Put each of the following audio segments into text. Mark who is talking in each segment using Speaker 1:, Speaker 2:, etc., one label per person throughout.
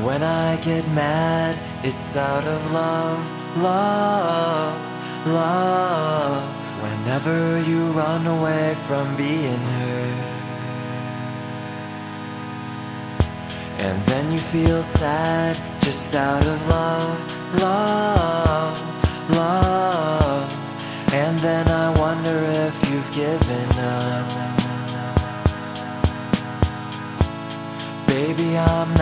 Speaker 1: When I get mad, it's out of love, love, love. Whenever you run away from being hurt. And then you feel sad just out of love, love, love. And then I wonder if you've given up.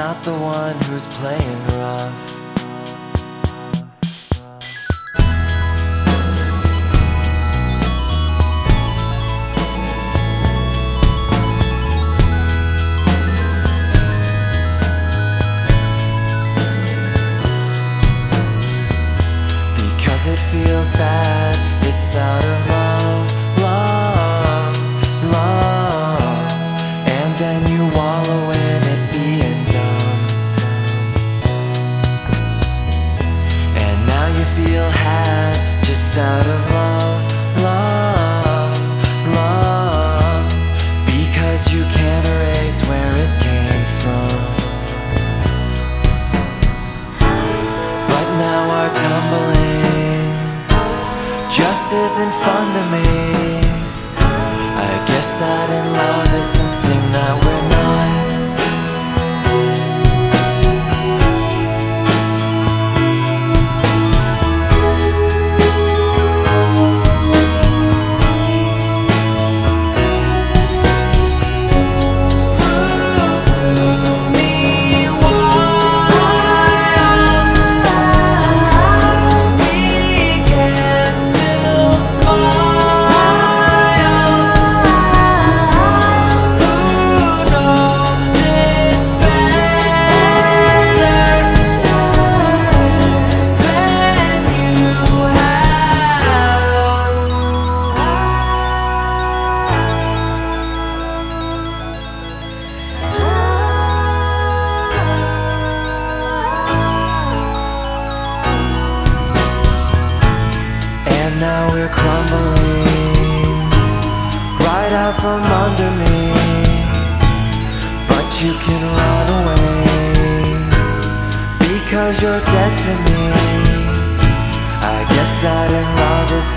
Speaker 1: Not the one who's playing rough. Tumbling just isn't fun to me. Now we're crumbling right out from under me. But you can run away because you're dead to me. I guess that in love is